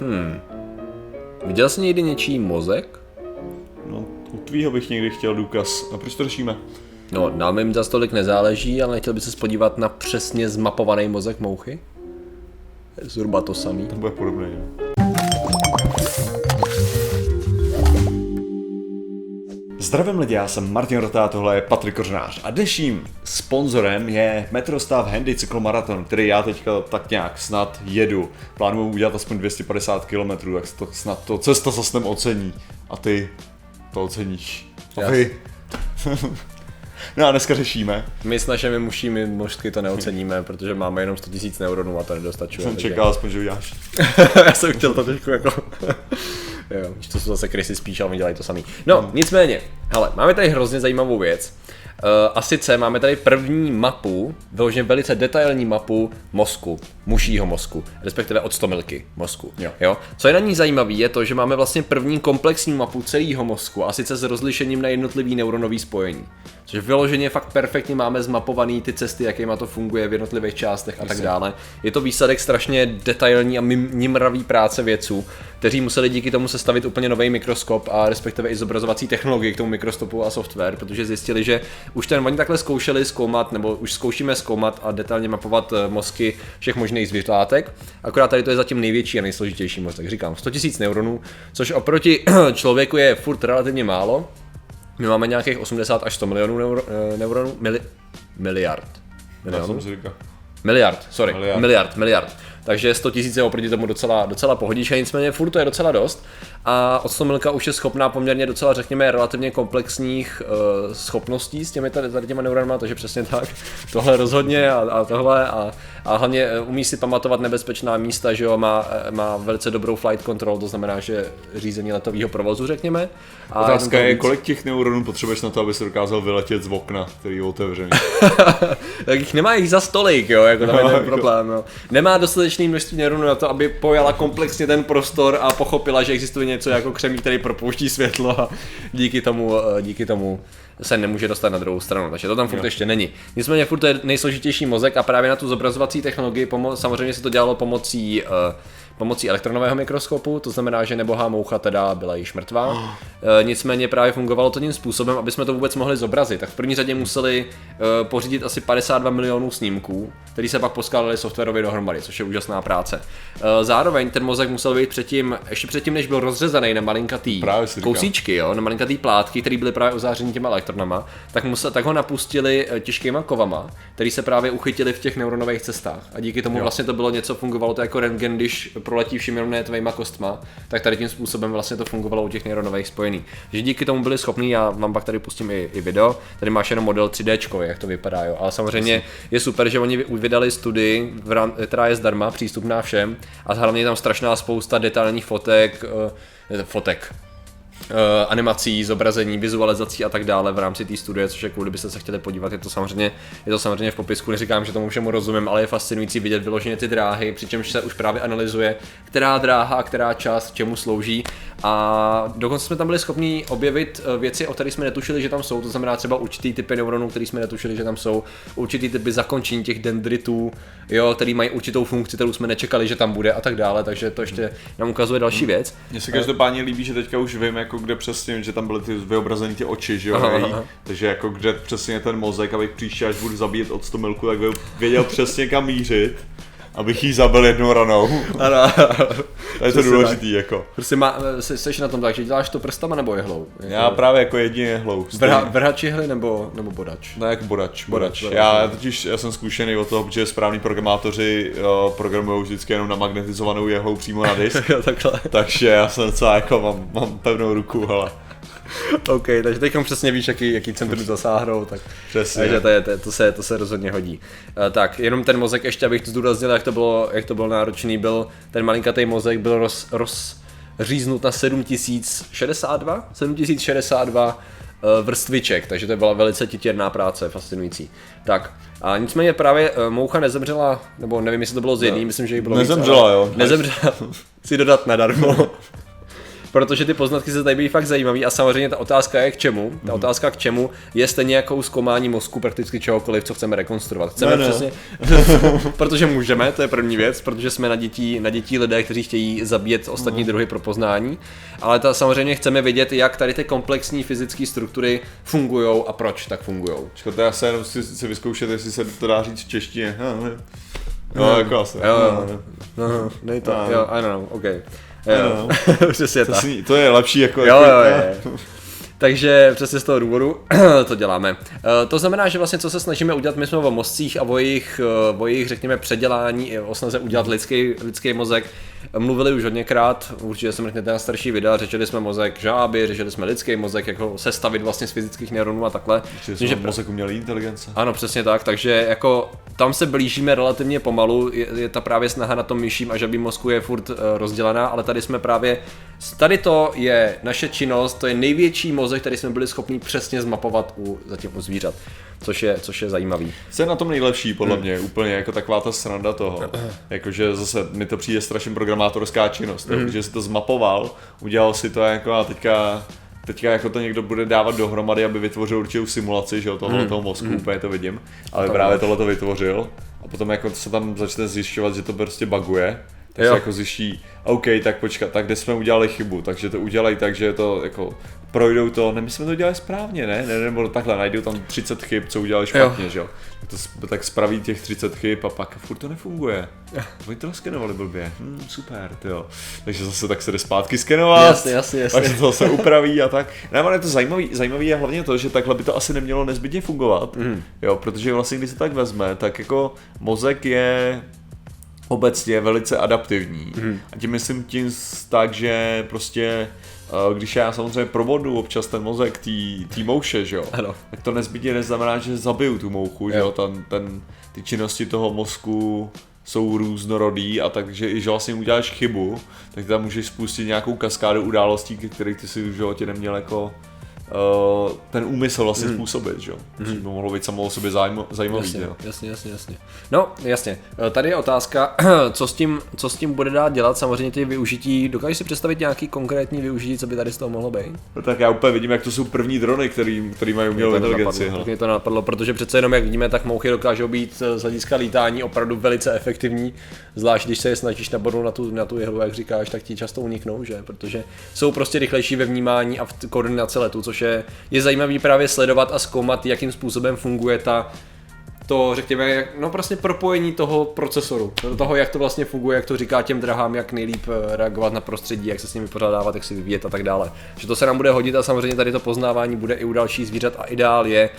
Hmm. Viděl jsi někdy něčí mozek? No, u tvýho bych někdy chtěl důkaz. A proč to řešíme? No, nám jim za stolik nezáleží, ale chtěl by se podívat na přesně zmapovaný mozek mouchy? Zhruba to samý. To bude podobný, jo. Zdravím lidi, já jsem Martin Rotá, tohle je Patrik Kořenář a dnešním sponzorem je Metrostav Handy Cyklomaraton, který já teďka tak nějak snad jedu. Plánuju udělat aspoň 250 km, tak to snad to cesta se snem ocení a ty to oceníš. A vy. no a dneska řešíme. My s našimi mušími možky to neoceníme, protože máme jenom 100 000 neuronů a to nedostačuje. Jsem čekal aspoň, že uděláš. já jsem chtěl to trošku jako... Jo, to jsou zase krysy spíš, ale dělají to samý. No, nicméně, hele, máme tady hrozně zajímavou věc. Uh, a sice máme tady první mapu, vyloženě velice detailní mapu mozku, mužího mozku, respektive od stomilky mozku. Jo. jo. Co je na ní zajímavé, je to, že máme vlastně první komplexní mapu celého mozku, a sice s rozlišením na jednotlivý neuronový spojení. Což vyloženě fakt perfektně máme zmapovaný ty cesty, jakýma to funguje v jednotlivých částech a tak dále. Je to výsledek strašně detailní a nimravý práce vědců, kteří museli díky tomu sestavit úplně nový mikroskop a respektive i zobrazovací technologii k tomu mikroskopu a software, protože zjistili, že už ten oni takhle zkoušeli zkoumat, nebo už zkoušíme zkoumat a detailně mapovat eh, mozky všech možných zvířátek. Akorát tady to je zatím největší a nejsložitější mozek. Říkám, 100 000 neuronů, což oproti člověku je furt relativně málo, my máme nějakých 80 až 100 milionů neuro, eh, neuronů, mili, miliard. Milionů? Miliard, sorry, miliard, miliard. miliard takže 100 000 je oproti tomu docela, docela pohodička, nicméně furt to je docela dost a Ostomilka už je schopná poměrně docela, řekněme, relativně komplexních uh, schopností s těmi tady, tady těma neuronama, takže přesně tak, tohle rozhodně a, a tohle a, a hlavně eh, umí si pamatovat nebezpečná místa, že jo, má, eh, má velice dobrou flight control, to znamená, že řízení letového provozu, řekněme. A Otázka je, víc... kolik těch neuronů potřebuješ na to, aby se dokázal vyletět z okna, který je otevřený. tak jich nemá jich za stolik, jo, jako tam je ten problém, jo. Nemá dostatečně dostatečné množství neuronů na to, aby pojala komplexně ten prostor a pochopila, že existuje něco jako křemí, který propouští světlo a díky tomu, eh, díky tomu se nemůže dostat na druhou stranu, takže to tam furt jo. ještě není. Nicméně furt to je nejsložitější mozek a právě na tu zobrazovací technologii pomo- samozřejmě se to dělalo pomocí uh, pomocí elektronového mikroskopu, to znamená, že nebohá moucha teda byla již mrtvá. Oh. E, nicméně právě fungovalo to tím způsobem, aby jsme to vůbec mohli zobrazit. Tak v první řadě museli e, pořídit asi 52 milionů snímků, který se pak poskládali softwarově dohromady, což je úžasná práce. E, zároveň ten mozek musel být předtím, ještě předtím, než byl rozřezaný na malinkatý kousíčky, jo, na malinkatý plátky, které byly právě ozářeny těma elektronama, tak, musel, tak ho napustili těžkýma kovama, který se právě uchytili v těch neuronových cestách. A díky tomu jo. vlastně to bylo něco, fungovalo to jako rentgen, když proletí všem jenom tvýma kostma, tak tady tím způsobem vlastně to fungovalo u těch neuronových spojených. Že díky tomu byli schopní, já vám pak tady pustím i, i video, tady máš jenom model 3D, jak to vypadá, jo. Ale samozřejmě je super, že oni vydali studii, která je zdarma, přístupná všem a hlavně je tam strašná spousta detailních fotek, uh, fotek, animací, zobrazení, vizualizací a tak dále v rámci té studie, což je cool, kdybyste se chtěli podívat, je to samozřejmě, je to samozřejmě v popisku, neříkám, že tomu všemu rozumím, ale je fascinující vidět vyloženě ty dráhy, přičemž se už právě analyzuje, která dráha a která část čemu slouží a dokonce jsme tam byli schopni objevit eh, věci, o kterých jsme netušili, že tam jsou, to znamená třeba určitý typy neuronů, který jsme netušili, že tam jsou, určitý typy zakončení těch dendritů, jo, který mají určitou funkci, kterou jsme nečekali, že tam bude a tak dále, takže to ještě nám ukazuje další věc. Mně se každopádně líbí, že teďka už vím, jako kde přesně, že tam byly ty vyobrazeny ty oči, že jo, aha, aha. takže jako kde přesně ten mozek, abych příště, až budu zabíjet od 100 milku, tak věděl přesně kam mířit abych jí zabil jednou ranou. Ano. to je to důležitý, jako. Prostě má, jsi na tom tak, že děláš to prstama nebo jehlou? Jako... Já právě jako jedině jehlou. Vrha, vrhač jehly nebo, nebo bodač? Ne, jako bodač, bodač. bodač já totiž já jsem zkušený o toho, protože správní programátoři uh, programují vždycky jenom na magnetizovanou jehlou přímo na disk. jo, takhle. Takže já jsem docela jako mám, mám pevnou ruku, ale. OK, takže teď přesně víš, jaký, jaký centrum zasáhnout, tak přesně. takže to, je, to, to, se, to se rozhodně hodí. Uh, tak, jenom ten mozek, ještě abych to zdůraznil, jak to bylo, jak to bylo náročný, byl ten malinkatý mozek byl roz, rozříznut na 7062, 7062 uh, vrstviček, takže to byla velice titěrná práce, fascinující. Tak, a nicméně právě uh, Moucha nezemřela, nebo nevím, jestli to bylo z jedný, myslím, že jí bylo Nezemřela, víc, jo. Nezemřela, si dodat nadarmo. protože ty poznatky se tady byly fakt zajímavý a samozřejmě ta otázka je k čemu. Ta otázka k čemu je stejně jako zkoumání mozku prakticky čehokoliv, co chceme rekonstruovat. Chceme No, no. přesně, protože můžeme, to je první věc, protože jsme na dětí, na dětí lidé, kteří chtějí zabíjet ostatní Mhm. druhy pro poznání, ale ta samozřejmě chceme vědět, jak tady ty komplexní fyzické struktury fungují a proč tak fungují. To já se jenom si, si vyzkoušet, jestli se to dá říct v češtině. No, no jako asi. Jo, jo. No, no. No, nej to, No. jo, I don't know, OK. No. Jo, přesně To, tak. si, to je lepší jako... Jo, jako, jo, jo. Takže přesně z toho důvodu to děláme. Eh, To znamená, že vlastně co se snažíme udělat, my jsme o mozcích a o jejich, eh, o jejich řekněme, předělání, i o snaze udělat lidský, lidský mozek, mluvili už hodněkrát, určitě jsem řekněte na starší videa, řešili jsme mozek žáby, řešili jsme lidský mozek, jak ho sestavit vlastně z fyzických neuronů a takhle. Že Že- mozek umělé inteligence. ano, přesně tak, takže jako tam se blížíme relativně pomalu, je, je ta právě snaha na tom myším a žabým mozku je furt uh, rozdělená, ale tady jsme právě, tady to je naše činnost, to je největší mozek, který jsme byli schopni přesně zmapovat u, zatím u zvířat, což je, což je zajímavý. Co je na tom nejlepší, podle Hmm. mě, úplně jako taková ta sranda toho. Jakože zase mi to přijde strašně programátorská činnost, Hmm. mm. že si to zmapoval, udělal si to jako a teďka Teďka jako to někdo bude dávat dohromady, aby vytvořil určitou simulaci, že jo, tohle Hmm. toho mozku, úplně to vidím. Ale právě tohle to vytvořil a potom jako se tam začne zjišťovat, že to prostě buguje. Tak Jo. se jako zjiští, OK, tak počkat, tak kde jsme udělali chybu, takže to udělají tak, že je to jako projdou to, ne, my jsme to dělali správně, ne, ne, nebo takhle, najdou tam 30 chyb, co udělali špatně, že jo. Tak to tak spraví těch 30 chyb a pak furt to nefunguje. Oni to skenovali blbě, hm, super, ty jo. Takže zase tak se jde zpátky skenovat. Jasně, jasně, jasně. Tak se to se upraví a tak. Ne, ale je to zajímavý, zajímavý je hlavně to, že takhle by to asi nemělo nezbytně fungovat, mm. jo, protože vlastně když se tak vezme, tak jako mozek je obecně velice adaptivní. Mm. A tím myslím tím tak, že prostě eh, když já samozřejmě provodu občas ten mozek té mouše, že jo, Ano. tak to nezbytně neznamená, že zabiju tu mouchu, že Jo. ten, ten, ty činnosti toho mozku jsou různorodý a takže i že vlastně uděláš chybu, tak tam můžeš spustit nějakou kaskádu událostí, kterých ty si v životě neměl jako uh, ten úmysl vlastně Hmm. způsobit, že jo. Což by mohlo být samo o sobě zájmo, zajímavý, Jasně, jo. jasně, jasně, jasně. No, jasně. Eh, Tady je otázka, co s tím, co s tím bude dát dělat, samozřejmě ty využití, dokážeš si představit nějaký konkrétní využití, co by tady z toho mohlo být? No tak já úplně vidím, jak to jsou první drony, který, který mají umělou inteligenci. tak mě to napadlo, protože přece jenom, jak vidíme, tak mouchy dokážou být eh, z hlediska lítání opravdu velice efektivní, zvlášť když se je snažíš nabornout na tu, na tu jehlu, jak říkáš, tak ti často uniknou, že? Protože jsou prostě rychlejší ve vnímání a v koordinaci letu, což je, je zajímavý právě sledovat a zkoumat, jakým způsobem funguje ta to, řekněme, no prostě propojení toho procesoru, toho, jak to vlastně funguje, jak to říká těm drahám, jak nejlíp eh, reagovat na prostředí, jak se s nimi pořádávat, jak si vyvíjet a tak dále. Že to se nám bude hodit a samozřejmě tady to poznávání bude i u dalších zvířat a ideál je,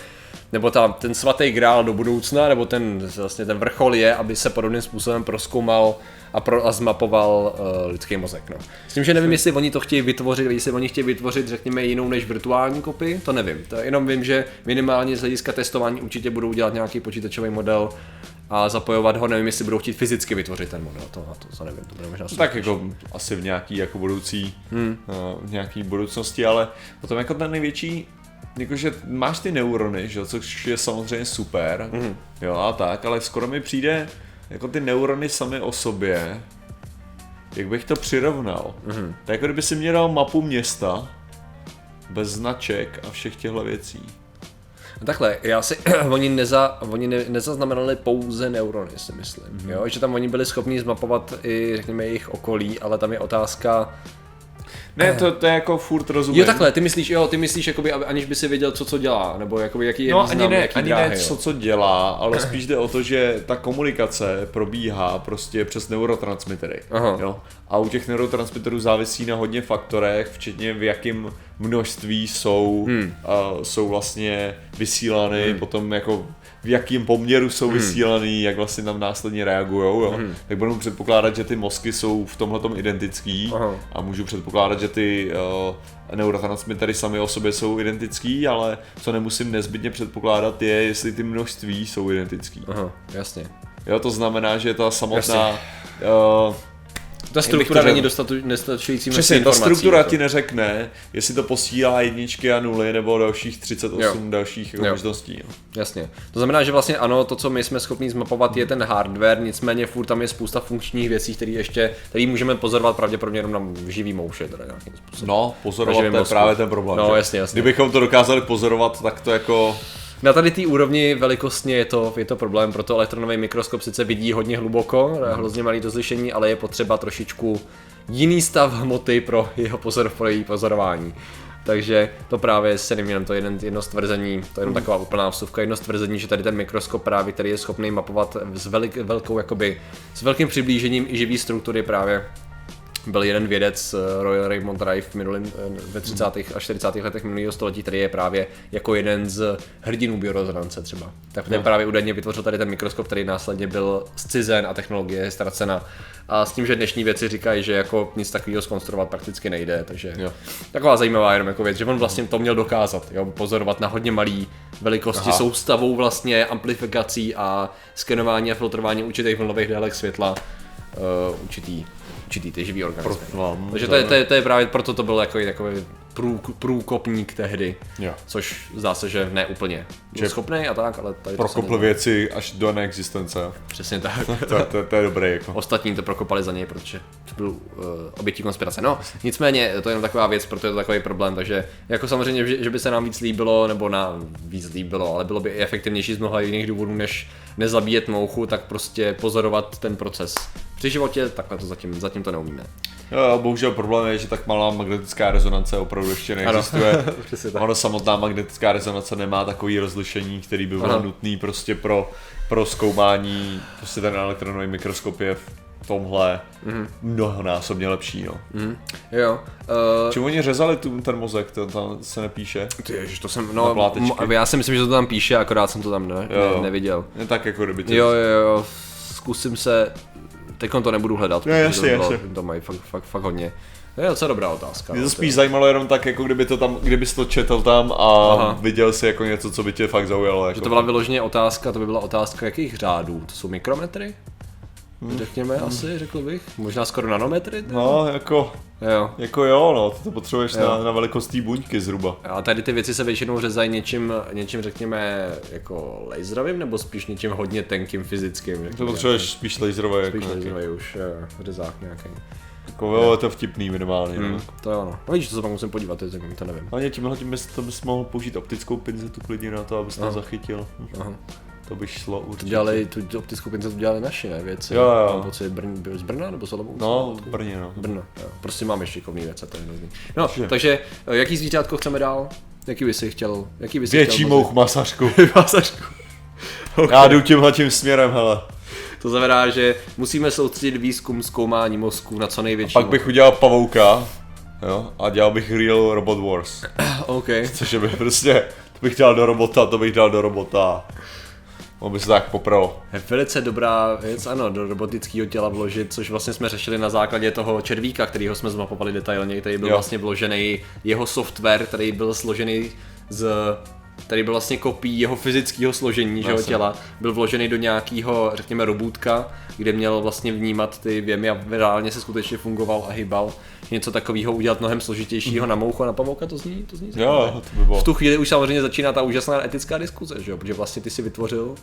nebo ta, ten svatý grál do budoucna, nebo ten, vlastně ten vrchol je, aby se podobným způsobem proskoumal a, pro, a zmapoval uh, lidský mozek. No. S tím, že nevím, jestli oni to chtějí vytvořit, jestli oni chtějí vytvořit, řekněme, jinou než virtuální kopii, to nevím. To jenom vím, že minimálně z hlediska testování určitě budou dělat nějaký počítačový model a zapojovat ho, nevím, jestli budou chtít fyzicky vytvořit ten model, to, to, to nevím, to bude možná Tak jako asi v nějaký jako budoucí, hmm. v nějaký budoucnosti, ale potom jako ten největší, jakože máš ty neurony, že což je samozřejmě super, hmm. jo a tak, ale skoro mi přijde jako ty neurony samy o sobě, jak bych to přirovnal. Hmm. Tak jako kdyby si mě dal mapu města, bez značek a všech těchto věcí. No Takhle, já si, oni, neza, oni ne, nezaznamenali pouze neurony, si myslím, mm-hmm. jo? že tam oni byli schopni zmapovat i, řekněme, jejich okolí, ale tam je otázka, Ne, to, to je jako furt rozumím. Jo takhle, ty myslíš, jo, ty myslíš, jakoby, aniž by si věděl, co co dělá, nebo jakoby, jaký je No význam, ani ne, jaký ani dráhy, ne jo. co, co dělá, ale spíš jde o to, že ta komunikace probíhá prostě přes neurotransmitery. Aha. Jo? A u těch neurotransmiterů závisí na hodně faktorech, včetně v jakém množství jsou, hmm. uh, jsou vlastně vysílány, hmm. potom jako v jakém poměru jsou hmm. vysílaný, jak vlastně tam následně reagují, jo? Hmm. tak budu předpokládat, že ty mozky jsou v tomhle identický Aha. a můžu předpokládat, že ty uh, neurotransmitery sami o sobě jsou identický, ale co nemusím nezbytně předpokládat je, jestli ty množství jsou identický. Aha, jasně. Jo, to znamená, že ta samotná, uh, Ta struktura není dostatu, dostačující Přesně, ta struktura jako. ti neřekne, jestli to posílá jedničky a nuly nebo dalších 38 Jo. dalších jako Jo. možností. Jo. Jasně. To znamená, že vlastně ano, to, co my jsme schopni zmapovat, je ten hardware, nicméně furt tam je spousta funkčních věcí, které ještě, které můžeme pozorovat pravděpodobně jenom na živý mouše, teda nějakým způsobem. No, pozorovat, to je právě ten problém. No, že? jasně, jasně. Kdybychom to dokázali pozorovat, tak to jako... Na tady té úrovni velikostně je to, je to problém, proto elektronový mikroskop sice vidí hodně hluboko, hrozně malý rozlišení, ale je potřeba trošičku jiný stav hmoty pro jeho pozor, pro její pozorování. Takže to právě se jenom to jeden, jedno stvrzení, to je jenom taková úplná vsuvka, jedno stvrzení, že tady ten mikroskop právě, který je schopný mapovat s velik, velkou, jakoby, s velkým přiblížením i živý struktury právě byl jeden vědec eh, Royal Raymond Drive v minulým, eh, ve 30. a 40. letech minulého století, který je právě jako jeden z hrdinů biorezonance třeba. Tak ten právě údajně vytvořil tady ten mikroskop, který následně byl zcizen a technologie je ztracena. A s tím, že dnešní věci říkají, že jako nic takového skonstruovat prakticky nejde, takže Jo. taková zajímavá jenom jako věc, že on vlastně to měl dokázat, jo, pozorovat na hodně malý velikosti Aha. soustavou vlastně amplifikací a skenování a filtrování určitých vlnových délek světla uh, určitý, určitý ty živý organismy. no, Takže to je, to, je, to je právě proto to byl jako takový prů, průkopník tehdy, Jo. což zdá se, že ne úplně. Že schopný a tak, ale tady Prokopl věci až do neexistence. Přesně tak. To, to, to je dobré jako. Ostatní to prokopali za něj, protože to byl uh, obětí konspirace. No, nicméně to je jenom taková věc, proto je to takový problém, takže jako samozřejmě, že, že by se nám víc líbilo, nebo na víc líbilo, ale bylo by i efektivnější z mnoha jiných důvodů, než nezabíjet mouchu, tak prostě pozorovat ten proces. Při životě takhle to zatím, zatím to neumíme. Jo, bohužel problém je, že tak malá magnetická rezonance opravdu ještě neexistuje. Tak. Ono samotná magnetická rezonance nemá takový rozlišení, který by byl Ano. nutný prostě pro, pro zkoumání. Prostě ten elektronový mikroskop je v tomhle mm-hmm. mnohonásobně lepší. No. Mm. Jo. Uh, Čím oni řezali tu, ten mozek, to tam se nepíše. ty ježiš, to jsem, no, m- já si myslím, že to tam píše, akorát jsem to tam ne, Jo. ne, neviděl. Je tak jako kdyby to... Jo, jo, jo, zkusím se, teď to nebudu hledat, protože jasně, to, jasně. to mají fakt, fakt, fakt hodně. To je docela dobrá otázka. Mě no, to je- spíš zajímalo jenom tak, jako kdyby to tam, kdyby to četl tam a Aha. viděl si jako něco, co by tě fakt zaujalo. Jako. Že to byla vyloženě otázka, to by byla otázka jakých řádů? To jsou mikrometry? Řekněme asi, řekl bych. Možná skoro nanometry? teda? No, jako, Jo. jako jo, no, ty to potřebuješ Jo. na, na velikost té buňky zhruba. A tady ty věci se většinou řezají něčím, něčím řekněme, jako laserovým, nebo spíš něčím hodně tenkým fyzickým? To řekněme? potřebuješ spíš laserové, Spíš jako, nějaký, laserový už, jo, řezák nějaký. jako jo, je to vtipný minimálně. Hmm, No. to jo, no. No vidíš, to se pak musím podívat, to, je zajímavý, to nevím. Hlavně tímhle tím bys, to bys mohl použít optickou pinzetu klidně na to, abys to zachytil. Aha. To by šlo To určitě. dělali, tu optickou pincetu dělali naši, ne, věci. Jo, jo. Mám pocit, Brn, z Brna nebo z Olomouce? No, v Brně, no. Brno, jo. Prostě máme šikovný věce, to je hrozný. No, Takže- takže eh, jaký zvířátko chceme dál? Jaký by si chtěl? Jaký by si Větší chtěl mouch masařku. Masařku. Já jdu tímhle tím směrem, hele. To znamená, že musíme soustředit výzkum zkoumání mozku na co největší. Pak bych udělal pavouka, jo, a dělal bych Real Robot Wars. OK. Což by prostě, to bych dělal do robota, to bych dal do robota. Mohl by se tak popralo. Je velice dobrá věc, ano, do robotického těla vložit, což vlastně jsme řešili na základě toho červíka, kterýho jsme zmapovali detailně, který byl Jo. vlastně vložený, jeho software, který byl složený z který byl vlastně kopií jeho fyzického složení Jasně. těla, byl vložený do nějakého, řekněme, robůtka, kde měl vlastně vnímat ty věmy a reálně se skutečně fungoval a hýbal. Něco takového udělat mnohem složitějšího na mouchu a na pavouka, to zní, to zní. Jo, to by bylo. V tu chvíli už samozřejmě začíná ta úžasná etická diskuze, že jo? protože vlastně ty si vytvořil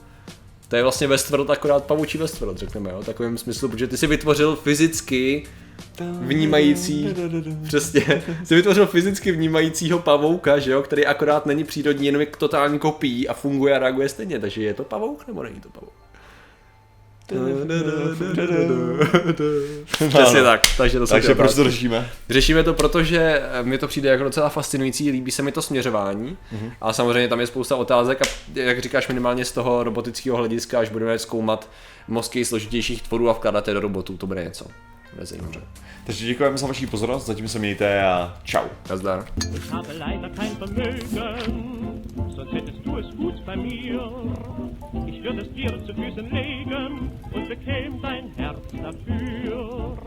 to je vlastně Westworld, akorát pavučí Westworld, řekneme, jo, v takovém smyslu, protože ty si vytvořil fyzicky vnímající, přesně, jsi vytvořil fyzicky vnímajícího pavouka, že jo, který akorát není přírodní, jenom je totální kopií a funguje a reaguje stejně, takže je to pavouk nebo není to pavouk? Přesně tak, takže to Takže proč to řešíme? Řešíme to, protože eh, mi to přijde jako docela fascinující, líbí se mi to směřování Mhm. a samozřejmě tam je spousta otázek a jak říkáš minimálně z toho robotického hlediska, až budeme zkoumat mozky složitějších tvorů a vkládat je do robotů, to bude něco. Zajímavé. Takže děkujeme za vaši pozornost, zatím se mějte a čau. Nazdar. Ich habe leider kein Vermögen, sonst hättest du es gut bei mir. Ich würde es dir zu Füßen legen und bekäme dein Herz dafür.